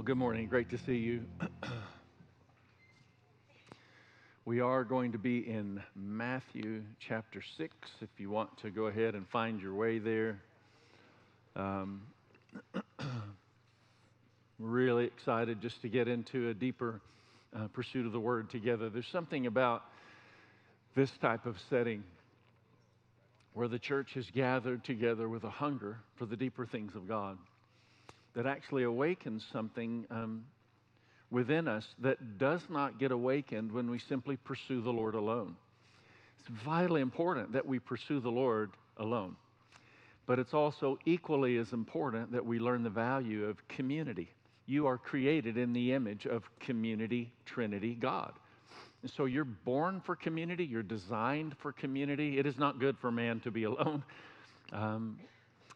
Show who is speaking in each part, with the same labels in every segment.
Speaker 1: Well, good morning. Great to see you. we are going to be in Matthew chapter 6. If you want to go ahead and find your way there. Um, really excited just to get into a deeper uh, pursuit of the Word together. There's something about this type of setting where the church has gathered together with a hunger for the deeper things of God that actually awakens something um, within us that does not get awakened when we simply pursue the Lord alone. It's vitally important that we pursue the Lord alone. But it's also equally as important that we learn the value of community. You are created in the image of community, Trinity, God. And so you're born for community, you're designed for community. It is not good for man to be alone. Um,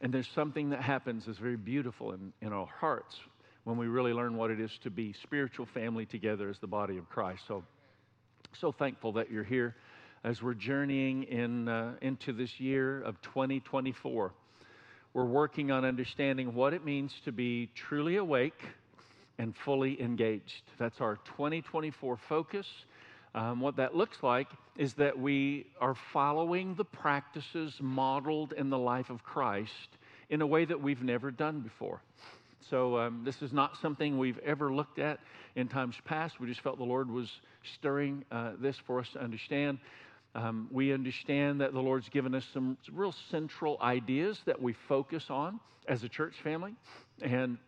Speaker 1: and there's something that happens that's very beautiful in, in our hearts when we really learn what it is to be spiritual family together as the body of Christ. So, so thankful that you're here as we're journeying in, uh, into this year of 2024. We're working on understanding what it means to be truly awake and fully engaged. That's our 2024 focus. Um, what that looks like is that we are following the practices modeled in the life of Christ in a way that we've never done before. So, um, this is not something we've ever looked at in times past. We just felt the Lord was stirring uh, this for us to understand. Um, we understand that the Lord's given us some real central ideas that we focus on as a church family. And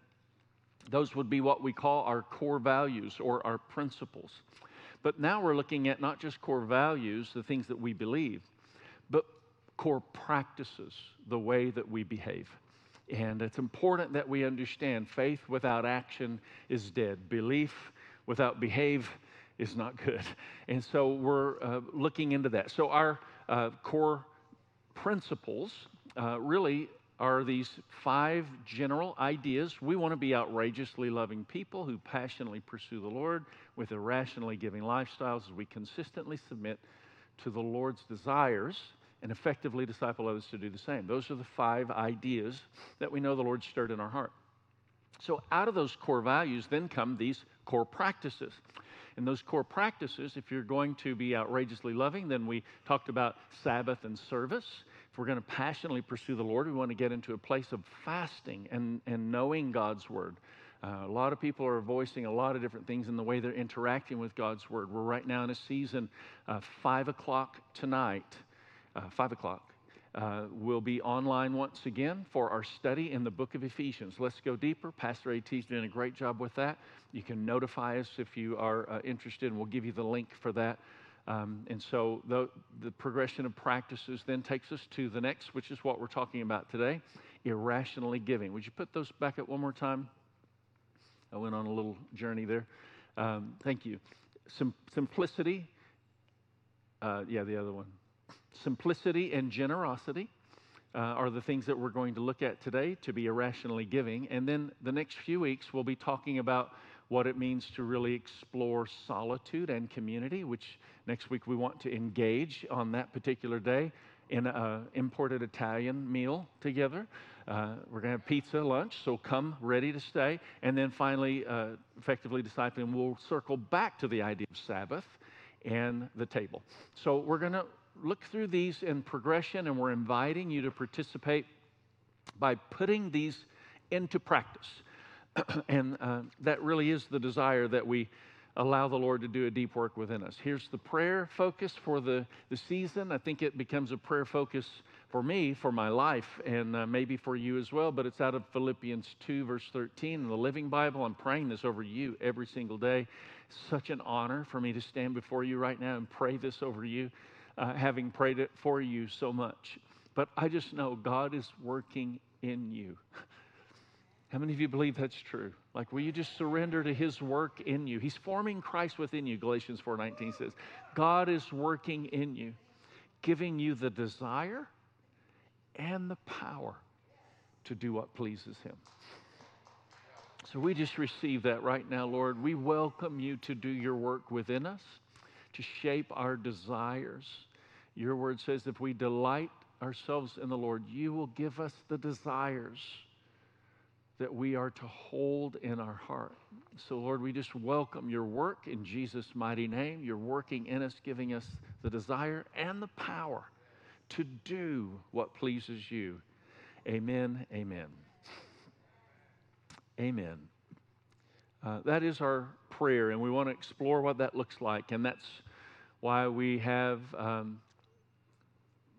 Speaker 1: those would be what we call our core values or our principles. But now we're looking at not just core values, the things that we believe, but core practices, the way that we behave. And it's important that we understand faith without action is dead. Belief without behave is not good. And so we're uh, looking into that. So our uh, core principles uh, really are these five general ideas. We want to be outrageously loving people who passionately pursue the Lord with irrationally giving lifestyles as we consistently submit to the Lord's desires and effectively disciple others to do the same. Those are the five ideas that we know the Lord stirred in our heart. So, out of those core values, then come these core practices. And those core practices, if you're going to be outrageously loving, then we talked about Sabbath and service. We're going to passionately pursue the Lord, we want to get into a place of fasting and, and knowing God's word. Uh, a lot of people are voicing a lot of different things in the way they're interacting with God's word. We're right now in a season, uh, 5 o'clock tonight, uh, 5 o'clock. Uh, we'll be online once again for our study in the book of Ephesians. Let's go deeper. Pastor AT is doing a great job with that. You can notify us if you are uh, interested, and we'll give you the link for that. Um, and so the, the progression of practices then takes us to the next, which is what we're talking about today irrationally giving. Would you put those back up one more time? I went on a little journey there. Um, thank you. Sim- simplicity. Uh, yeah, the other one. Simplicity and generosity uh, are the things that we're going to look at today to be irrationally giving. And then the next few weeks, we'll be talking about what it means to really explore solitude and community, which next week we want to engage on that particular day in an imported Italian meal together. Uh, we're going to have pizza lunch, so come ready to stay. And then finally, uh, effectively discipling, we'll circle back to the idea of Sabbath and the table. So we're going to look through these in progression, and we're inviting you to participate by putting these into practice. and uh, that really is the desire that we allow the Lord to do a deep work within us. Here's the prayer focus for the, the season. I think it becomes a prayer focus for me, for my life, and uh, maybe for you as well, but it's out of Philippians 2, verse 13 in the Living Bible. I'm praying this over you every single day. Such an honor for me to stand before you right now and pray this over you, uh, having prayed it for you so much. But I just know God is working in you. How many of you believe that's true? Like, will you just surrender to His work in you? He's forming Christ within you, Galatians 4.19 says. God is working in you, giving you the desire and the power to do what pleases Him. So we just receive that right now, Lord. We welcome you to do your work within us, to shape our desires. Your word says if we delight ourselves in the Lord, you will give us the desires that we are to hold in our heart. So, Lord, we just welcome your work in Jesus' mighty name. You're working in us, giving us the desire and the power to do what pleases you. Amen. Amen. Amen. Uh, that is our prayer, and we want to explore what that looks like. And that's why we have um,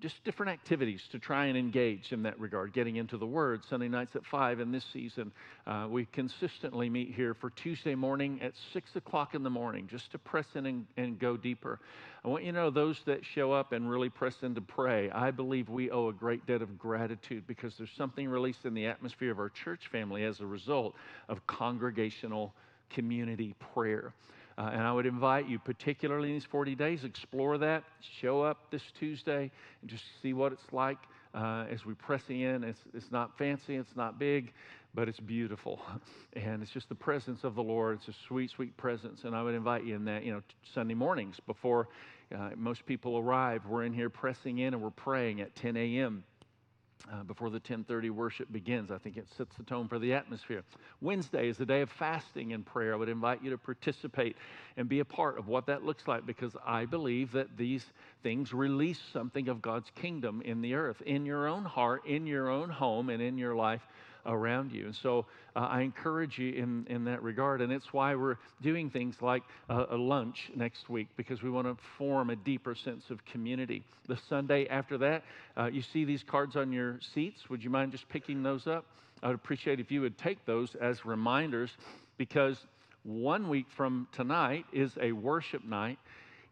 Speaker 1: just different activities to try and engage in that regard. Getting into the Word, Sunday nights at 5 in this season. Uh, we consistently meet here for Tuesday morning at 6 o'clock in the morning just to press in and, and go deeper. I want you to know those that show up and really press in to pray, I believe we owe a great debt of gratitude because there's something released in the atmosphere of our church family as a result of congregational community prayer. Uh, and I would invite you, particularly in these 40 days, explore that. Show up this Tuesday and just see what it's like uh, as we press in. It's, it's not fancy, it's not big, but it's beautiful. And it's just the presence of the Lord. It's a sweet, sweet presence. And I would invite you in that, you know, Sunday mornings before uh, most people arrive, we're in here pressing in and we're praying at 10 a.m. Uh, before the 10:30 worship begins. I think it sets the tone for the atmosphere. Wednesday is the day of fasting and prayer. I would invite you to participate and be a part of what that looks like because I believe that these things release something of God's kingdom in the earth, in your own heart, in your own home, and in your life around you. And so uh, I encourage you in, in that regard. And it's why we're doing things like a, a lunch next week because we want to form a deeper sense of community. The Sunday after that, uh, you see these cards on your seats. Would you mind just picking those up? I would appreciate if you would take those as reminders because one week from tonight is a worship night.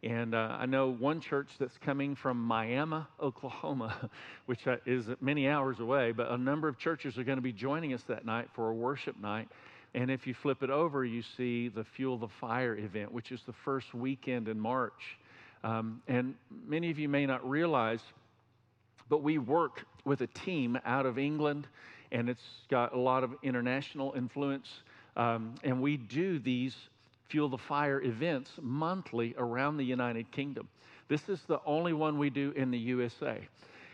Speaker 1: And uh, I know one church that's coming from Miami, Oklahoma, which uh, is many hours away, but a number of churches are going to be joining us that night for a worship night. And if you flip it over, you see the Fuel the Fire event, which is the first weekend in March. Um, and many of you may not realize, but we work with a team out of England, and it's got a lot of international influence. Um, and we do these Fuel the Fire events monthly around the United Kingdom. This is the only one we do in the USA.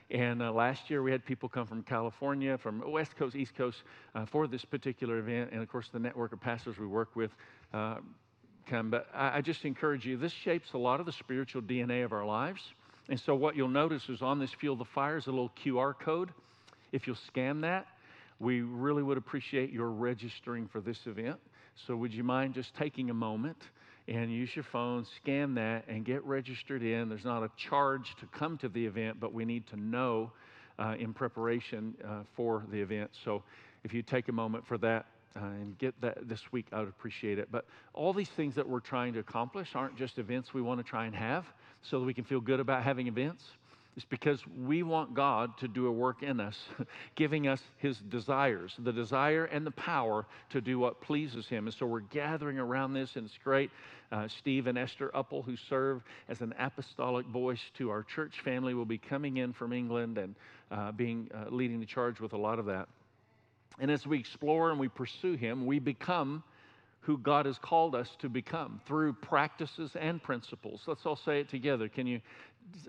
Speaker 1: And uh, last year we had people come from California, from West Coast, East Coast uh, for this particular event. And of course, the network of pastors we work with uh, come. But I, I just encourage you, this shapes a lot of the spiritual DNA of our lives. And so, what you'll notice is on this Fuel the Fire is a little QR code. If you'll scan that, we really would appreciate your registering for this event. So, would you mind just taking a moment and use your phone, scan that, and get registered in? There's not a charge to come to the event, but we need to know uh, in preparation uh, for the event. So, if you take a moment for that, uh, and get that this week, I would appreciate it. But all these things that we're trying to accomplish aren't just events we want to try and have so that we can feel good about having events. It's because we want God to do a work in us, giving us His desires, the desire and the power to do what pleases Him. And so we're gathering around this, and it's great. Uh, Steve and Esther Uppel, who serve as an apostolic voice to our church family, will be coming in from England and uh, being uh, leading the charge with a lot of that. And as we explore and we pursue Him, we become who God has called us to become through practices and principles. Let's all say it together. Can you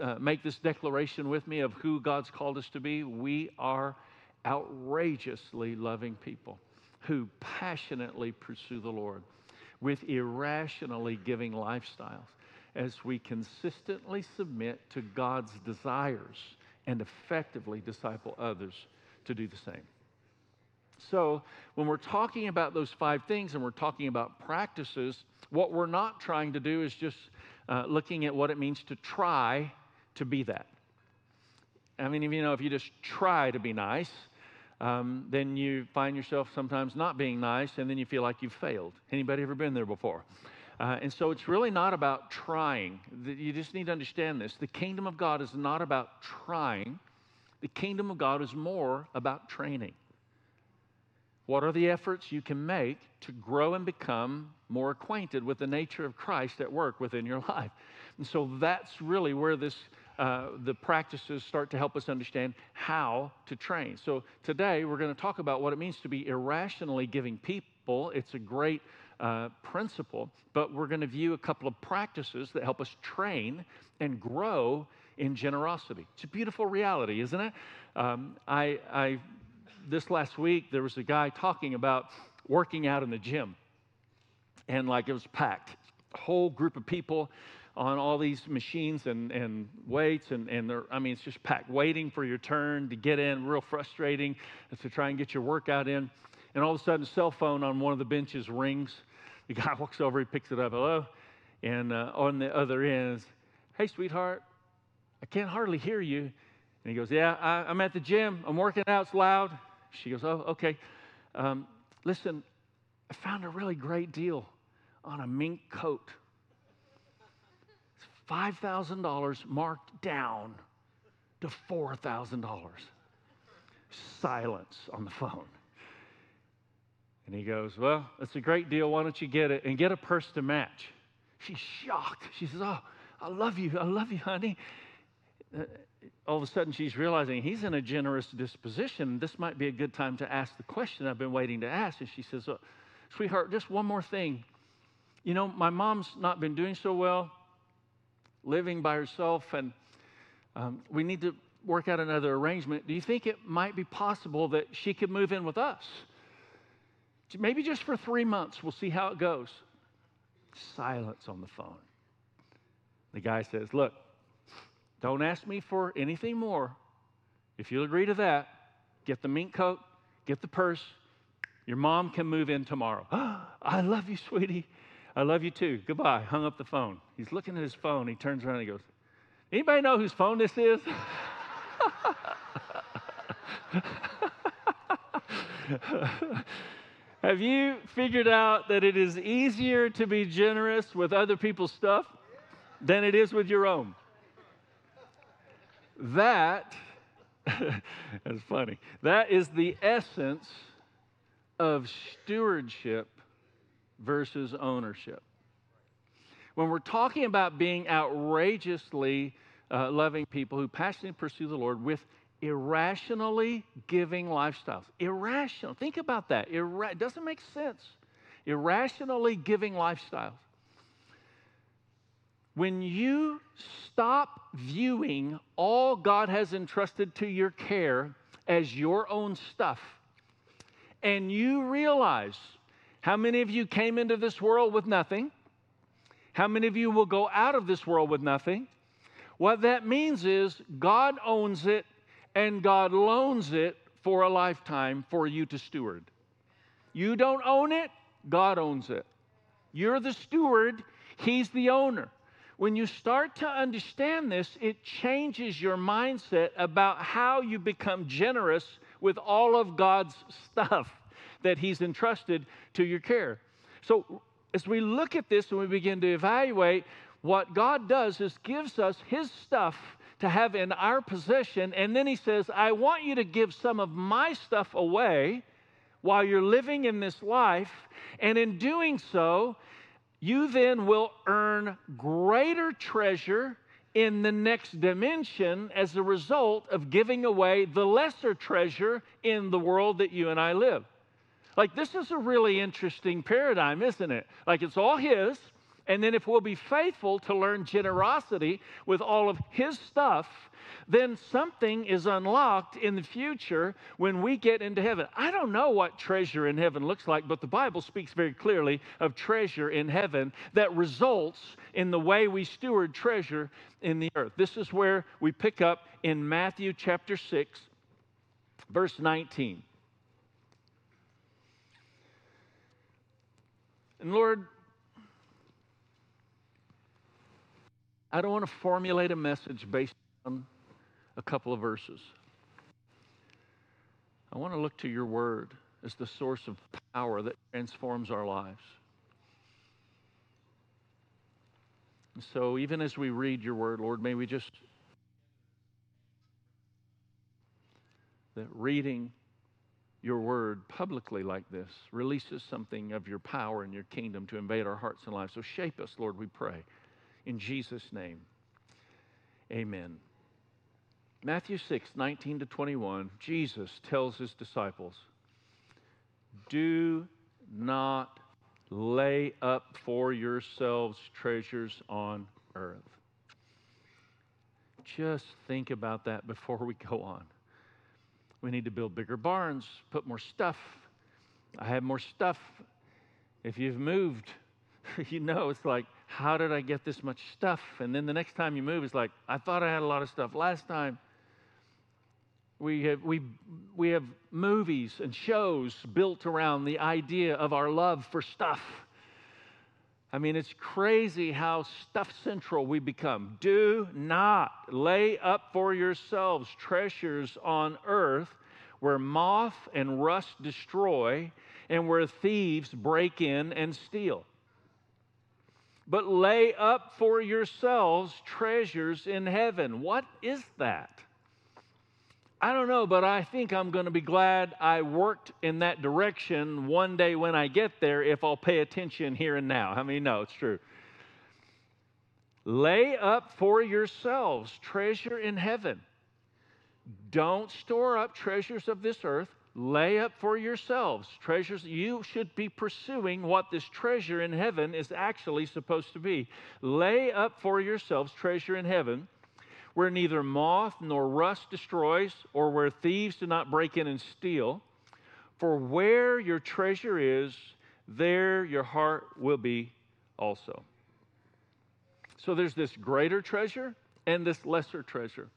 Speaker 1: uh, make this declaration with me of who God's called us to be? We are outrageously loving people who passionately pursue the Lord with irrationally giving lifestyles as we consistently submit to God's desires and effectively disciple others to do the same. So, when we're talking about those five things and we're talking about practices, what we're not trying to do is just uh, looking at what it means to try to be that. I mean, you know, if you just try to be nice, um, then you find yourself sometimes not being nice, and then you feel like you've failed. Anybody ever been there before? Uh, and so it's really not about trying. You just need to understand this. The kingdom of God is not about trying. The kingdom of God is more about training. What are the efforts you can make to grow and become more acquainted with the nature of Christ at work within your life? And so that's really where this uh, the practices start to help us understand how to train. So today we're going to talk about what it means to be irrationally giving people. It's a great uh, principle, but we're going to view a couple of practices that help us train and grow in generosity. It's a beautiful reality, isn't it? Um, I, I this last week, there was a guy talking about working out in the gym. And like it was packed, a whole group of people on all these machines and, and weights, and, and they're, I mean, it's just packed, waiting for your turn to get in, real frustrating to try and get your workout in. And all of a sudden, cell phone on one of the benches rings. The guy walks over, he picks it up, hello. And uh, on the other end is, hey, sweetheart, I can't hardly hear you. And he goes, yeah, I, am at the gym. I'm working out. It's loud. She goes, oh, okay. Um, listen, I found a really great deal on a mink coat. It's $5,000 marked down to $4,000. Silence on the phone. And he goes, Well, it's a great deal. Why don't you get it and get a purse to match? She's shocked. She says, Oh, I love you. I love you, honey. Uh, all of a sudden, she's realizing he's in a generous disposition. This might be a good time to ask the question I've been waiting to ask. And she says, oh, Sweetheart, just one more thing. You know, my mom's not been doing so well living by herself, and um, we need to work out another arrangement. Do you think it might be possible that she could move in with us? Maybe just for three months. We'll see how it goes. Silence on the phone. The guy says, Look, don't ask me for anything more. If you'll agree to that, get the mink coat, get the purse. Your mom can move in tomorrow. I love you, sweetie. I love you too. Goodbye. Hung up the phone. He's looking at his phone. He turns around and he goes, Anybody know whose phone this is? Have you figured out that it is easier to be generous with other people's stuff than it is with your own? That, that's funny, that is the essence of stewardship versus ownership. When we're talking about being outrageously uh, loving people who passionately pursue the Lord with irrationally giving lifestyles. Irrational. Think about that. Irra- it doesn't make sense. Irrationally giving lifestyles. When you stop viewing all God has entrusted to your care as your own stuff, and you realize how many of you came into this world with nothing? How many of you will go out of this world with nothing? What that means is God owns it and God loans it for a lifetime for you to steward. You don't own it, God owns it. You're the steward, He's the owner. When you start to understand this, it changes your mindset about how you become generous with all of God's stuff that He's entrusted to your care. So, as we look at this and we begin to evaluate, what God does is gives us His stuff to have in our possession, and then He says, I want you to give some of my stuff away while you're living in this life, and in doing so, you then will earn greater treasure in the next dimension as a result of giving away the lesser treasure in the world that you and I live. Like, this is a really interesting paradigm, isn't it? Like, it's all His. And then, if we'll be faithful to learn generosity with all of His stuff, then something is unlocked in the future when we get into heaven. I don't know what treasure in heaven looks like, but the Bible speaks very clearly of treasure in heaven that results in the way we steward treasure in the earth. This is where we pick up in Matthew chapter 6, verse 19. And Lord, I don't want to formulate a message based on a couple of verses. I want to look to your word as the source of power that transforms our lives. And so, even as we read your word, Lord, may we just, that reading your word publicly like this releases something of your power and your kingdom to invade our hearts and lives. So shape us, Lord, we pray. In Jesus' name, amen. Matthew 6, 19 to 21, Jesus tells his disciples, Do not lay up for yourselves treasures on earth. Just think about that before we go on. We need to build bigger barns, put more stuff. I have more stuff. If you've moved, you know it's like, how did I get this much stuff? And then the next time you move, it's like, I thought I had a lot of stuff last time. We have, we, we have movies and shows built around the idea of our love for stuff. I mean, it's crazy how stuff central we become. Do not lay up for yourselves treasures on earth where moth and rust destroy and where thieves break in and steal. But lay up for yourselves treasures in heaven. What is that? I don't know, but I think I'm going to be glad I worked in that direction one day when I get there if I'll pay attention here and now. I mean, no, it's true. Lay up for yourselves treasure in heaven. Don't store up treasures of this earth. Lay up for yourselves treasures. You should be pursuing what this treasure in heaven is actually supposed to be. Lay up for yourselves treasure in heaven where neither moth nor rust destroys, or where thieves do not break in and steal. For where your treasure is, there your heart will be also. So there's this greater treasure and this lesser treasure.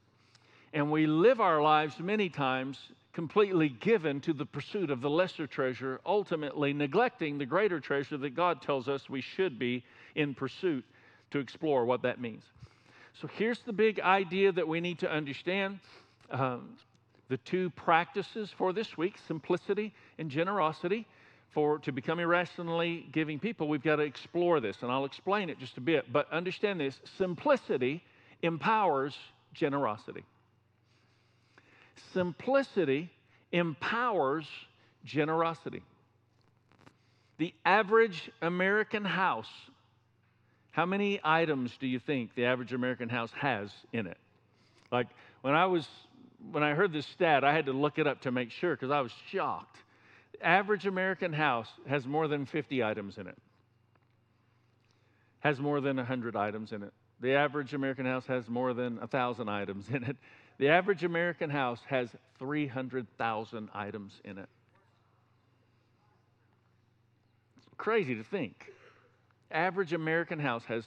Speaker 1: And we live our lives many times completely given to the pursuit of the lesser treasure, ultimately neglecting the greater treasure that God tells us we should be in pursuit to explore what that means. So here's the big idea that we need to understand. Um, the two practices for this week simplicity and generosity for to become irrationally giving people we've got to explore this and i'll explain it just a bit but understand this simplicity empowers generosity simplicity empowers generosity the average american house how many items do you think the average American house has in it? Like when I was when I heard this stat, I had to look it up to make sure because I was shocked. The average American house has more than 50 items in it. Has more than 100 items in it. The average American house has more than 1,000 items in it. The average American house has 300,000 items in it. It's crazy to think average American house has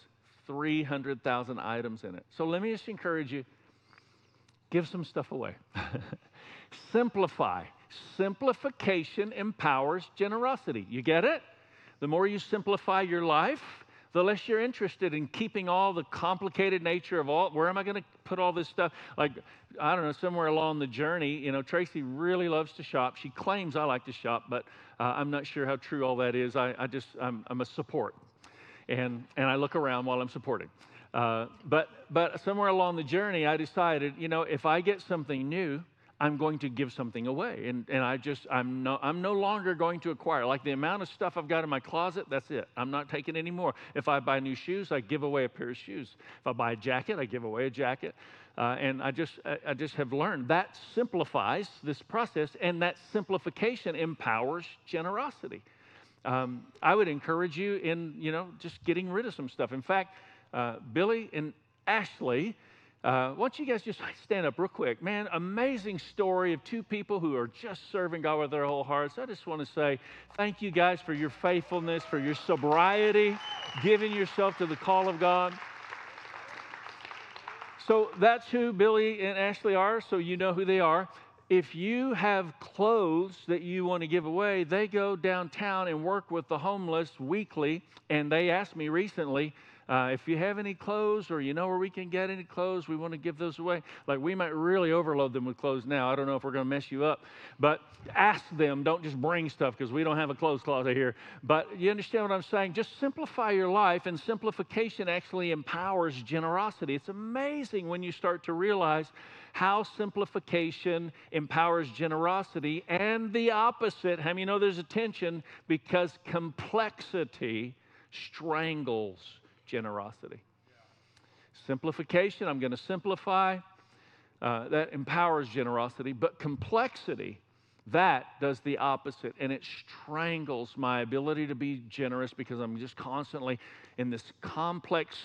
Speaker 1: 300,000 items in it. So let me just encourage you give some stuff away. Simplify. Simplification empowers generosity. You get it? The more you simplify your life, the less you're interested in keeping all the complicated nature of all where am i going to put all this stuff? Like i don't know somewhere along the journey you know tracy really loves to shop. She claims i like to shop but uh, i'm not sure how true all that is. I, I just I'm, I'm a support. And, and I look around while I'm supporting. Uh, but, but somewhere along the journey, I decided, you know, if I get something new, I'm going to give something away. And, and I just, I'm no, I'm no longer going to acquire. Like the amount of stuff I've got in my closet, that's it. I'm not taking any more. If I buy new shoes, I give away a pair of shoes. If I buy a jacket, I give away a jacket. Uh, and I just, I just have learned that simplifies this process, and that simplification empowers generosity um, I would encourage you in, you know, just getting rid of some stuff. In fact, uh, Billy and Ashley, uh, why don't you guys just stand up real quick? Man, amazing story of two people who are just serving God with their whole hearts. I just want to say thank you guys for your faithfulness, for your sobriety, giving yourself to the call of God. So that's who Billy and Ashley are, so you know who they are if you have clothes that you want to give away, they go downtown and work with the homeless weekly. And they asked me recently, uh, if you have any clothes or you know where we can get any clothes, we want to give those away. Like we might really overload them with clothes now. I don't know if we're going to mess you up, but ask them. Don't just bring stuff because we don't have a clothes closet here. But you understand what I'm saying? Just simplify your life, and simplification actually empowers generosity. It's amazing when you start to realize how simplification empowers generosity and the opposite. How many know there's a tension? Because complexity strangles generosity. Simplification, I'm going to simplify. Uh, that empowers generosity, but complexity, that does the opposite, and it strangles my ability to be generous because I'm just constantly in this complex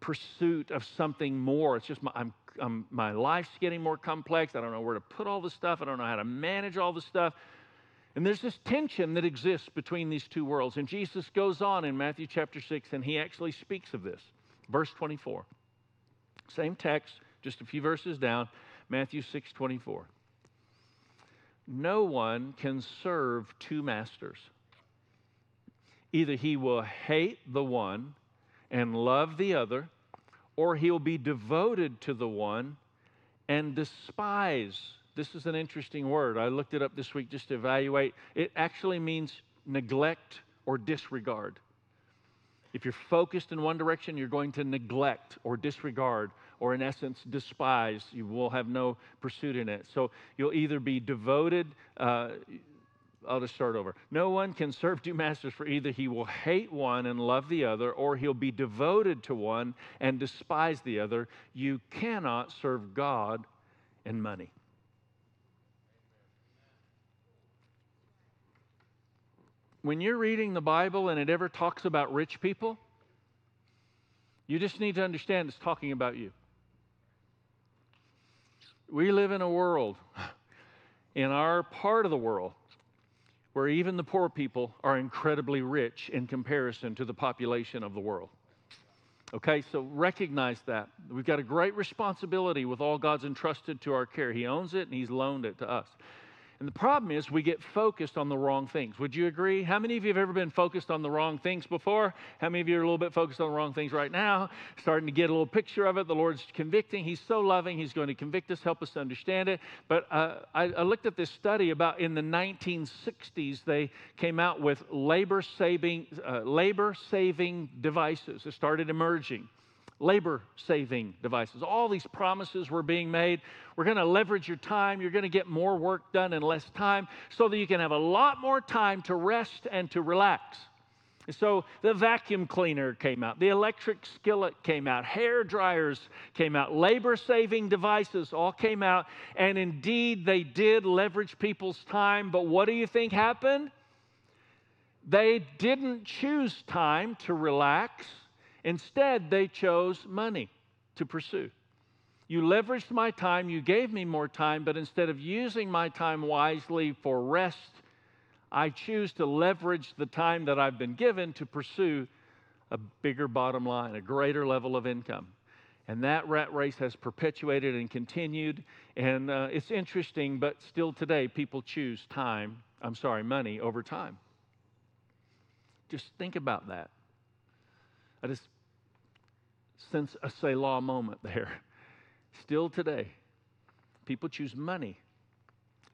Speaker 1: pursuit of something more. It's just my, I'm um, my life's getting more complex. I don't know where to put all the stuff. I don't know how to manage all the stuff. And there's this tension that exists between these two worlds. And Jesus goes on in Matthew chapter 6, and he actually speaks of this. Verse 24. Same text, just a few verses down, Matthew 6 24. No one can serve two masters. Either he will hate the one and love the other, or he'll be devoted to the one and despise. This is an interesting word. I looked it up this week just to evaluate. It actually means neglect or disregard. If you're focused in one direction, you're going to neglect or disregard, or in essence, despise. You will have no pursuit in it. So you'll either be devoted, uh, I'll just start over. No one can serve two masters, for either he will hate one and love the other, or he'll be devoted to one and despise the other. You cannot serve God and money. When you're reading the Bible and it ever talks about rich people, you just need to understand it's talking about you. We live in a world, in our part of the world, where even the poor people are incredibly rich in comparison to the population of the world. Okay, so recognize that. We've got a great responsibility with all God's entrusted to our care. He owns it and He's loaned it to us. And the problem is we get focused on the wrong things. Would you agree? How many of you have ever been focused on the wrong things before? How many of you are a little bit focused on the wrong things right now? Starting to get a little picture of it. The Lord's convicting. He's so loving. He's going to convict us, help us to understand it. But uh, I, I looked at this study about in the 1960s, they came out with labor saving, uh, labor saving devices. It started emerging labor saving devices. All these promises were being made. We're going to leverage your time. You're going to get more work done in less time so that you can have a lot more time to rest and to relax. So the vacuum cleaner came out, the electric skillet came out, hair dryers came out, labor saving devices all came out. And indeed, they did leverage people's time. But what do you think happened? They didn't choose time to relax Instead, they chose money to pursue. You leveraged my time, you gave me more time, but instead of using my time wisely for rest, I choose to leverage the time that I've been given to pursue a bigger bottom line, a greater level of income. And that rat race has perpetuated and continued. And uh, it's interesting, but still today, people choose time, I'm sorry, money over time. Just think about that. I just sense a Selah moment there. Still today, people choose money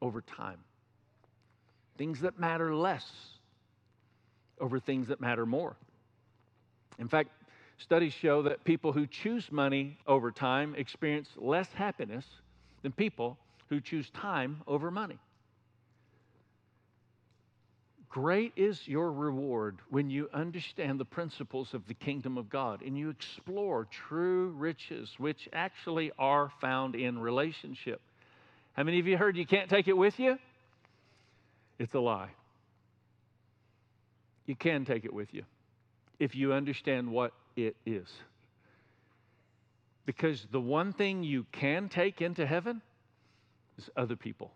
Speaker 1: over time. Things that matter less over things that matter more. In fact, studies show that people who choose money over time experience less happiness than people who choose time over money. Great is your reward when you understand the principles of the kingdom of God and you explore true riches, which actually are found in relationship. How many of you heard you can't take it with you? It's a lie. You can take it with you if you understand what it is. Because the one thing you can take into heaven is other people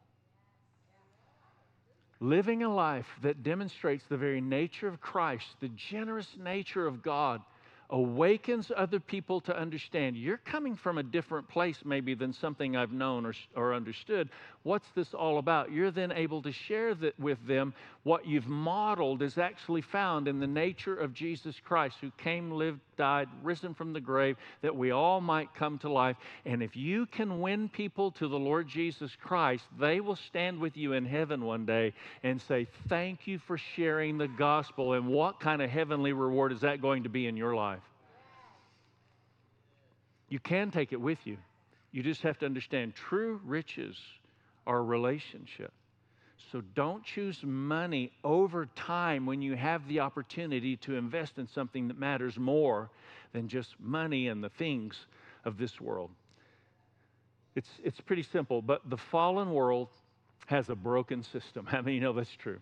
Speaker 1: living a life that demonstrates the very nature of Christ, the generous nature of God, awakens other people to understand you're coming from a different place, maybe, than something I've known or, or understood. What's this all about? You're then able to share that with them what you've modeled is actually found in the nature of Jesus Christ, who came, lived, died, risen from the grave, that we all might come to life. And if you can win people to the Lord Jesus Christ, they will stand with you in heaven one day and say, Thank you for sharing the gospel. And what kind of heavenly reward is that going to be in your life? You can take it with you. You just have to understand true riches are relationship. So don't choose money over time when you have the opportunity to invest in something that matters more than just money and the things of this world. It's, it's pretty simple, but the fallen world has a broken system. How many know that's true?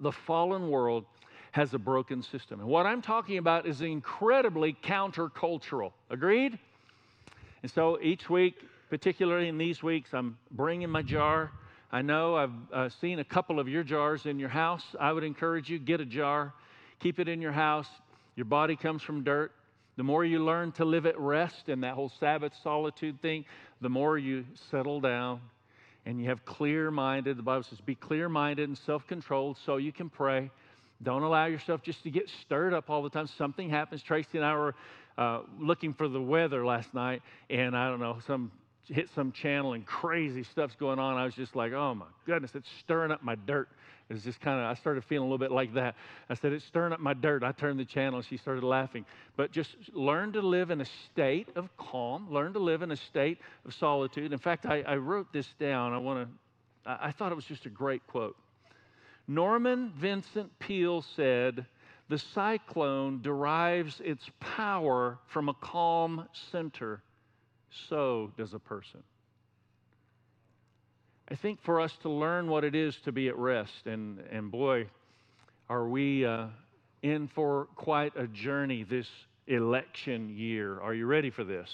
Speaker 1: The fallen world has a broken system. And what I'm talking about is incredibly countercultural. Agreed? And so each week, particularly in these weeks, I'm bringing my jar. I know I've uh, seen a couple of your jars in your house. I would encourage you get a jar, keep it in your house. Your body comes from dirt. The more you learn to live at rest in that whole Sabbath solitude thing, the more you settle down and you have clear minded. The Bible says, be clear minded and self controlled so you can pray. Don't allow yourself just to get stirred up all the time. Something happens. Tracy and I were uh, looking for the weather last night, and I don't know, some hit some channel and crazy stuff's going on. I was just like, oh my goodness, it's stirring up my dirt. It's just kind of, I started feeling a little bit like that. I said, it's stirring up my dirt. I turned the channel. and She started laughing. But just learn to live in a state of calm. Learn to live in a state of solitude. In fact, I, I wrote this down. I want to, I, I thought it was just a great quote. Norman Vincent Peale said, the cyclone derives its power from a calm center. So does a person. I think for us to learn what it is to be at rest, and, and boy, are we uh, in for quite a journey this election year. Are you ready for this?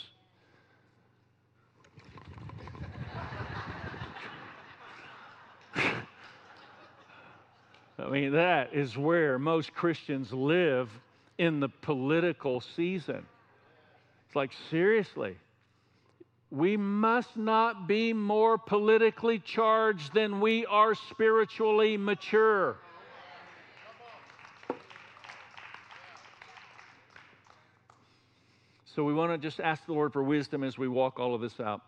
Speaker 1: I mean, that is where most Christians live in the political season. It's like, seriously, we must not be more politically charged than we are spiritually mature. So we want to just ask the Lord for wisdom as we walk all of this out.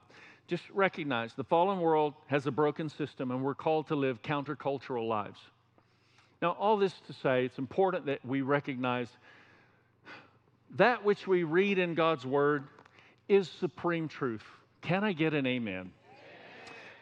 Speaker 1: Just recognize the fallen world has a broken system and we're called to live countercultural lives. Now, all this to say, it's important that we recognize that which we read in God's Word is supreme truth. Can I get an amen?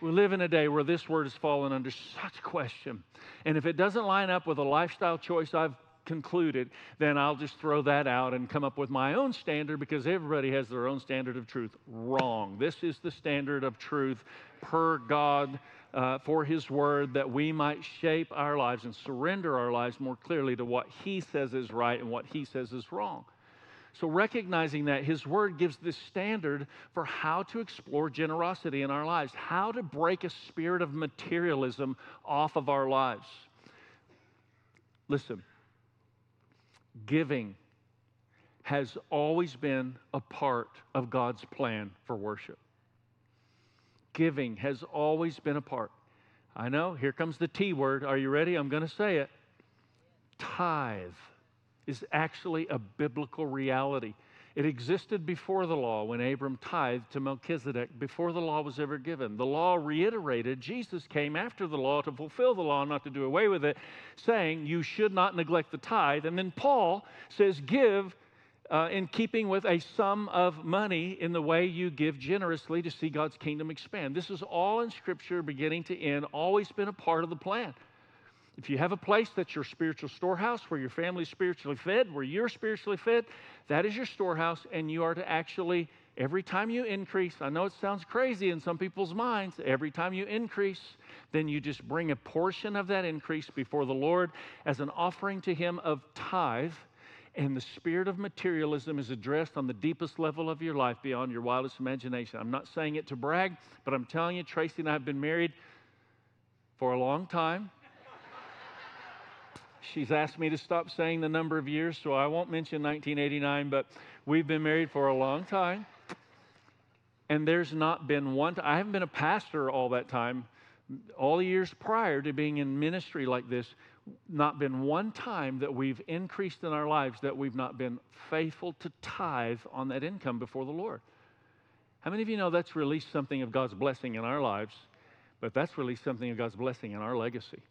Speaker 1: We live in a day where this word has fallen under such question. And if it doesn't line up with a lifestyle choice I've concluded, then I'll just throw that out and come up with my own standard because everybody has their own standard of truth. Wrong. This is the standard of truth per God uh, for His Word that we might shape our lives and surrender our lives more clearly to what He says is right and what He says is wrong. So, recognizing that His Word gives this standard for how to explore generosity in our lives, how to break a spirit of materialism off of our lives. Listen, giving has always been a part of God's plan for worship. Giving has always been a part. I know, here comes the T word. Are you ready? I'm going to say it. Tithe is actually a biblical reality. It existed before the law when Abram tithed to Melchizedek, before the law was ever given. The law reiterated, Jesus came after the law to fulfill the law, not to do away with it, saying, You should not neglect the tithe. And then Paul says, Give uh, in keeping with a sum of money in the way you give generously to see God's kingdom expand. This is all in Scripture, beginning to end, always been a part of the plan. If you have a place that's your spiritual storehouse where your family's spiritually fed, where you're spiritually fed, that is your storehouse, and you are to actually, every time you increase, I know it sounds crazy in some people's minds, every time you increase, then you just bring a portion of that increase before the Lord as an offering to Him of tithe. And the spirit of materialism is addressed on the deepest level of your life beyond your wildest imagination. I'm not saying it to brag, but I'm telling you, Tracy and I have been married for a long time. She's asked me to stop saying the number of years, so I won't mention 1989, but we've been married for a long time. And there's not been one, I haven't been a pastor all that time. All the years prior to being in ministry like this, not been one time that we've increased in our lives that we've not been faithful to tithe on that income before the Lord. How many of you know that's released something of God's blessing in our lives, but that's released something of God's blessing in our legacy?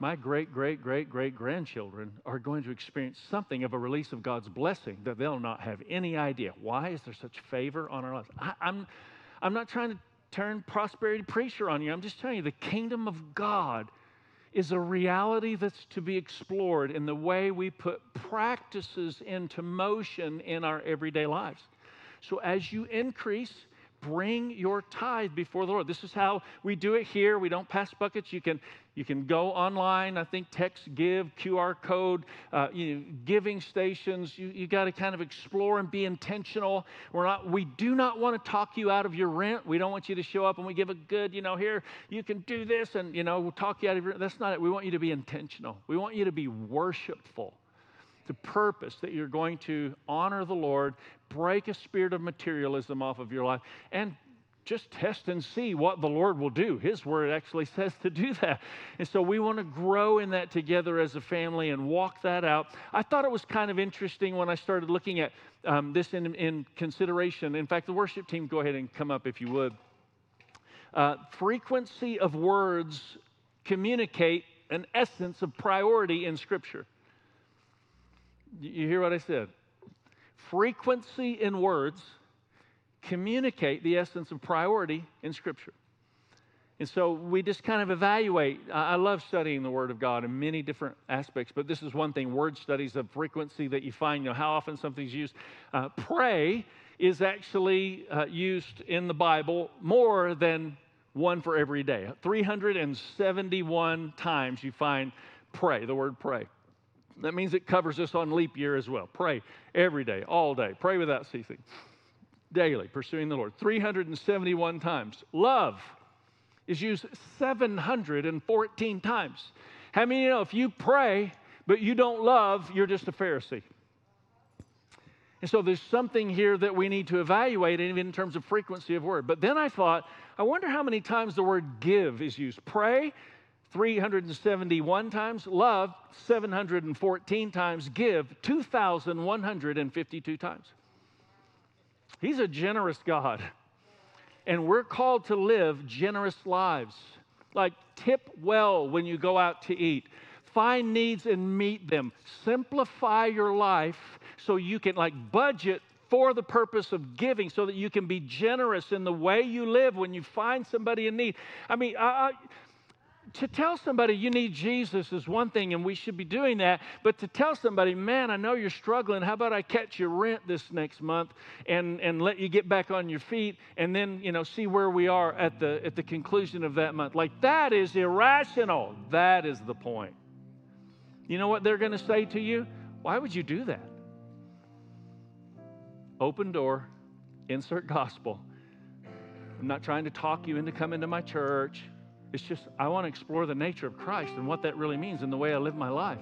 Speaker 1: My great, great, great, great grandchildren are going to experience something of a release of God's blessing that they'll not have any idea. Why is there such favor on our lives? I, I'm, I'm not trying to turn prosperity preacher on you. I'm just telling you the kingdom of God is a reality that's to be explored in the way we put practices into motion in our everyday lives. So as you increase, bring your tithe before the Lord. This is how we do it here. We don't pass buckets. You can You can go online, I think text give, QR code, uh, you know, giving stations. You, you got to kind of explore and be intentional. We're not, we do not want to talk you out of your rent. We don't want you to show up and we give a good, you know, here, you can do this and, you know, we'll talk you out of your That's not it. We want you to be intentional. We want you to be worshipful. The purpose that you're going to honor the Lord, break a spirit of materialism off of your life, and just test and see what the Lord will do. His word actually says to do that. And so we want to grow in that together as a family and walk that out. I thought it was kind of interesting when I started looking at um, this in, in, consideration. In fact, the worship team, go ahead and come up if you would. Uh, frequency of words communicate an essence of priority in Scripture. You hear what I said? Frequency in words communicate the essence of priority in Scripture. And so we just kind of evaluate. I love studying the Word of God in many different aspects, but this is one thing word studies of frequency that you find, you know, how often something's used. Uh, pray is actually uh, used in the Bible more than one for every day. 371 times you find pray, the word pray. That means it covers us on leap year as well. Pray every day, all day. Pray without ceasing daily, pursuing the Lord. 371 times. Love is used 714 times. How many you know if you pray but you don't love, you're just a Pharisee? And so there's something here that we need to evaluate even in terms of frequency of word. But then I thought, I wonder how many times the word give is used. Pray, 371 times. Love, 714 times. Give, 2,152 times. He's a generous God. And we're called to live generous lives. Like tip well when you go out to eat. Find needs and meet them. Simplify your life so you can like budget for the purpose of giving so that you can be generous in the way you live when you find somebody in need. I mean, I, I, to tell somebody you need Jesus is one thing, and we should be doing that. But to tell somebody, man, I know you're struggling. How about I catch your rent this next month and, and let you get back on your feet and then, you know, see where we are at the, at the conclusion of that month? Like, that is irrational. That is the point. You know what they're going to say to you? Why would you do that? Open door, insert gospel. I'm not trying to talk you into coming to my church. It's just, I want to explore the nature of Christ and what that really means in the way I live my life.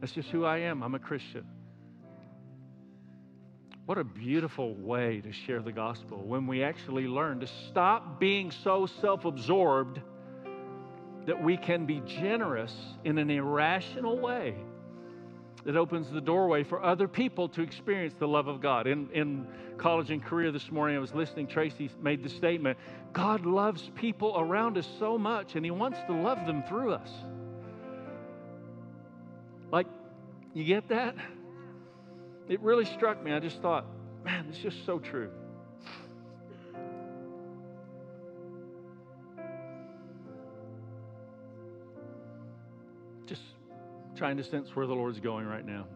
Speaker 1: That's just who I am. I'm a Christian. What a beautiful way to share the gospel when we actually learn to stop being so self absorbed that we can be generous in an irrational way that opens the doorway for other people to experience the love of God. In, in college and career this morning, I was listening. Tracy made the statement God loves people around us so much, and He wants to love them through us. Like, you get that? It really struck me. I just thought, man, it's just so true. Just trying to sense where the Lord's going right now.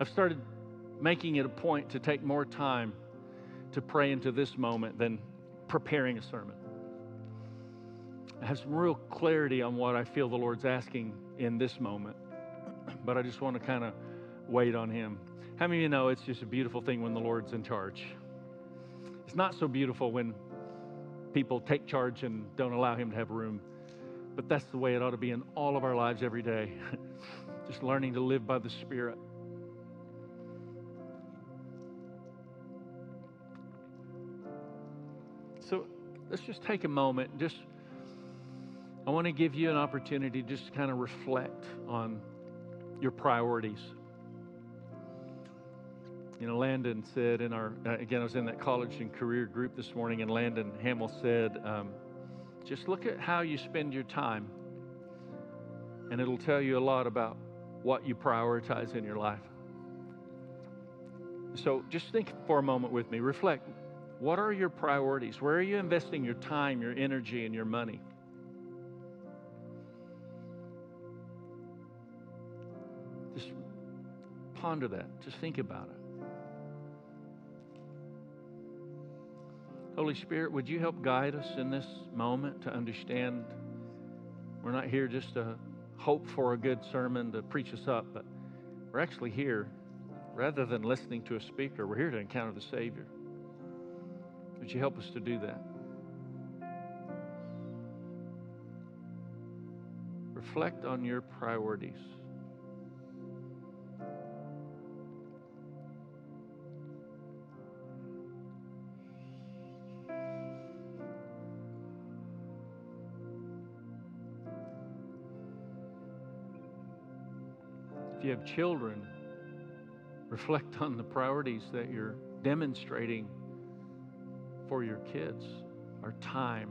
Speaker 1: I've started making it a point to take more time to pray into this moment than preparing a sermon. I have some real clarity on what I feel the Lord's asking in this moment, but I just want to kind of wait on Him. How many of you know it's just a beautiful thing when the Lord's in charge? It's not so beautiful when people take charge and don't allow Him to have room but that's the way it ought to be in all of our lives every day. just learning to live by the Spirit. So let's just take a moment. Just, I want to give you an opportunity just to kind of reflect on your priorities. You know, Landon said in our, uh, again, I was in that college and career group this morning, and Landon Hamill said, um, just look at how you spend your time, and it'll tell you a lot about what you prioritize in your life. So just think for a moment with me. Reflect. What are your priorities? Where are you investing your time, your energy, and your money? Just ponder that. Just think about it. Holy Spirit, would you help guide us in this moment to understand We're not here just to hope for a good sermon to preach us up, but we're actually here, rather than listening to a speaker, we're here to encounter the Savior. Would you help us to do that? Reflect on your priorities. Have children, reflect on the priorities that you're demonstrating for your kids our time,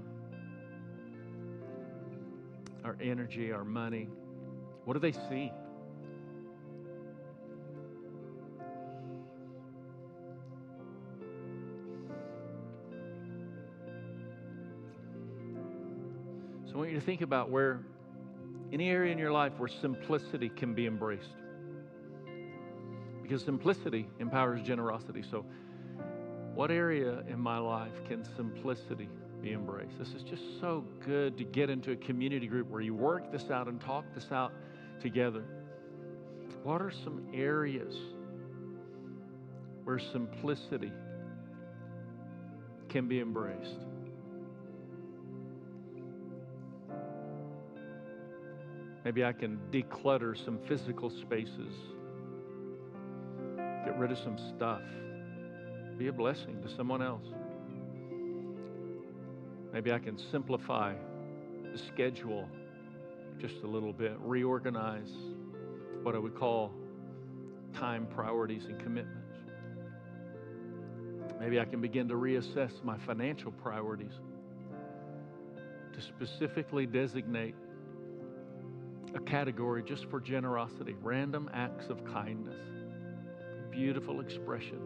Speaker 1: our energy, our money. What do they see? So I want you to think about where any area in your life where simplicity can be embraced. Because simplicity empowers generosity. So, what area in my life can simplicity be embraced? This is just so good to get into a community group where you work this out and talk this out together. What are some areas where simplicity can be embraced? Maybe I can declutter some physical spaces, get rid of some stuff, be a blessing to someone else. Maybe I can simplify the schedule just a little bit, reorganize what I would call time priorities and commitments. Maybe I can begin to reassess my financial priorities to specifically designate a category just for generosity, random acts of kindness, beautiful expression.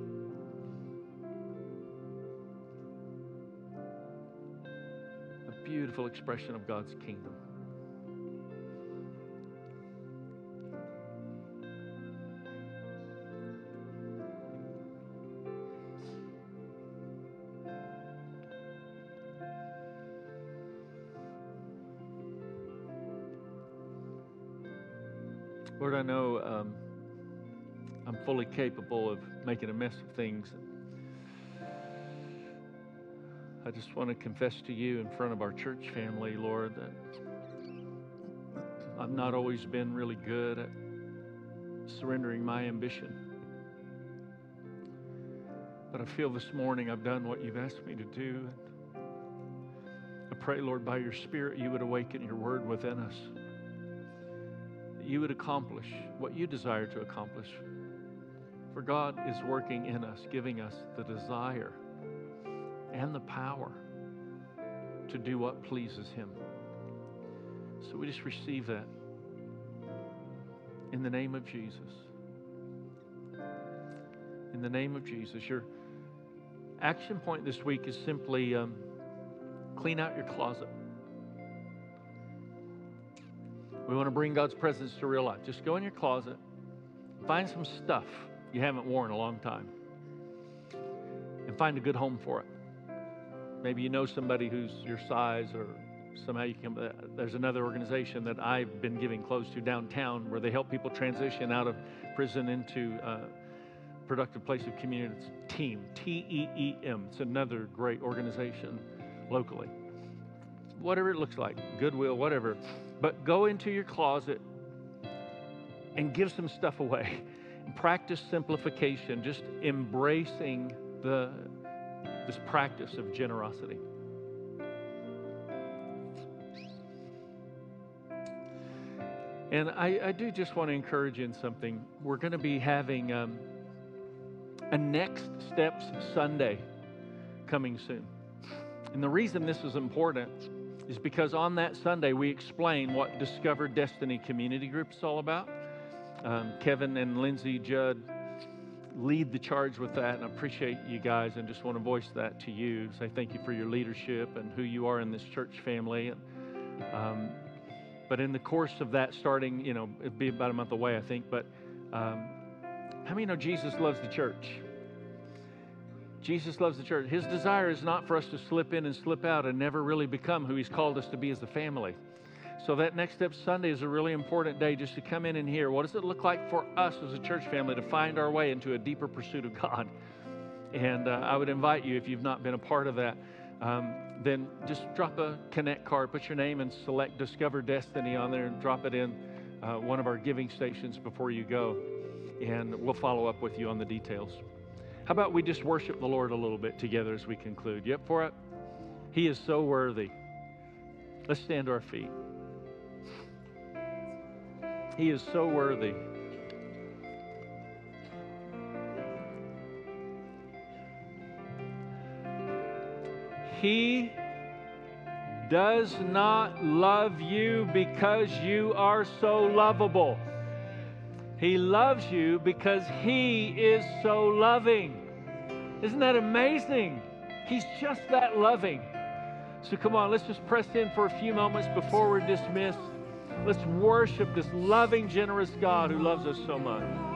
Speaker 1: A beautiful expression of God's kingdom. Lord, I know um, fully capable of making a mess of things. I just want to confess to you in front of our church family, Lord, that I've not always been really good at surrendering my ambition. But I feel this morning I've done what you've asked me to do. I pray, Lord, by your Spirit, you would awaken your word within us you would accomplish what you desire to accomplish. For God is working in us, giving us the desire and the power to do what pleases Him. So we just receive that in the name of Jesus. In the name of Jesus. Your action point this week is simply um, clean out your closet. We want to bring God's presence to real life. Just go in your closet, find some stuff you haven't worn in a long time, and find a good home for it. Maybe you know somebody who's your size, or somehow you can. Uh, there's another organization that I've been giving clothes to downtown where they help people transition out of prison into a productive place of community. It's Team, T E E M. It's another great organization locally. Whatever it looks like, Goodwill, whatever but go into your closet and give some stuff away. Practice simplification, just embracing the, this practice of generosity. And I, I, do just want to encourage you in something. We're going to be having um, a Next Steps Sunday coming soon. And the reason this is important is because on that Sunday we explain what Discover Destiny Community Group is all about. Um, Kevin and Lindsay Judd lead the charge with that, and I appreciate you guys and just want to voice that to you. Say thank you for your leadership and who you are in this church family. Um, but in the course of that, starting, you know, it'd be about a month away, I think. But um, how many know Jesus loves the church? Jesus loves the church. His desire is not for us to slip in and slip out and never really become who He's called us to be as a family. So that next step Sunday is a really important day just to come in and hear what does it look like for us as a church family to find our way into a deeper pursuit of God. And uh, I would invite you, if you've not been a part of that, um, then just drop a connect card, put your name and select Discover Destiny on there and drop it in uh, one of our giving stations before you go. And we'll follow up with you on the details. How about we just worship the Lord a little bit together as we conclude? Yep, for it? He is so worthy. Let's stand to our feet. He is so worthy. He does not love you because you are so lovable. He loves you because He is so loving. Isn't that amazing? He's just that loving. So come on, let's just press in for a few moments before we're dismissed. Let's worship this loving, generous God who loves us so much.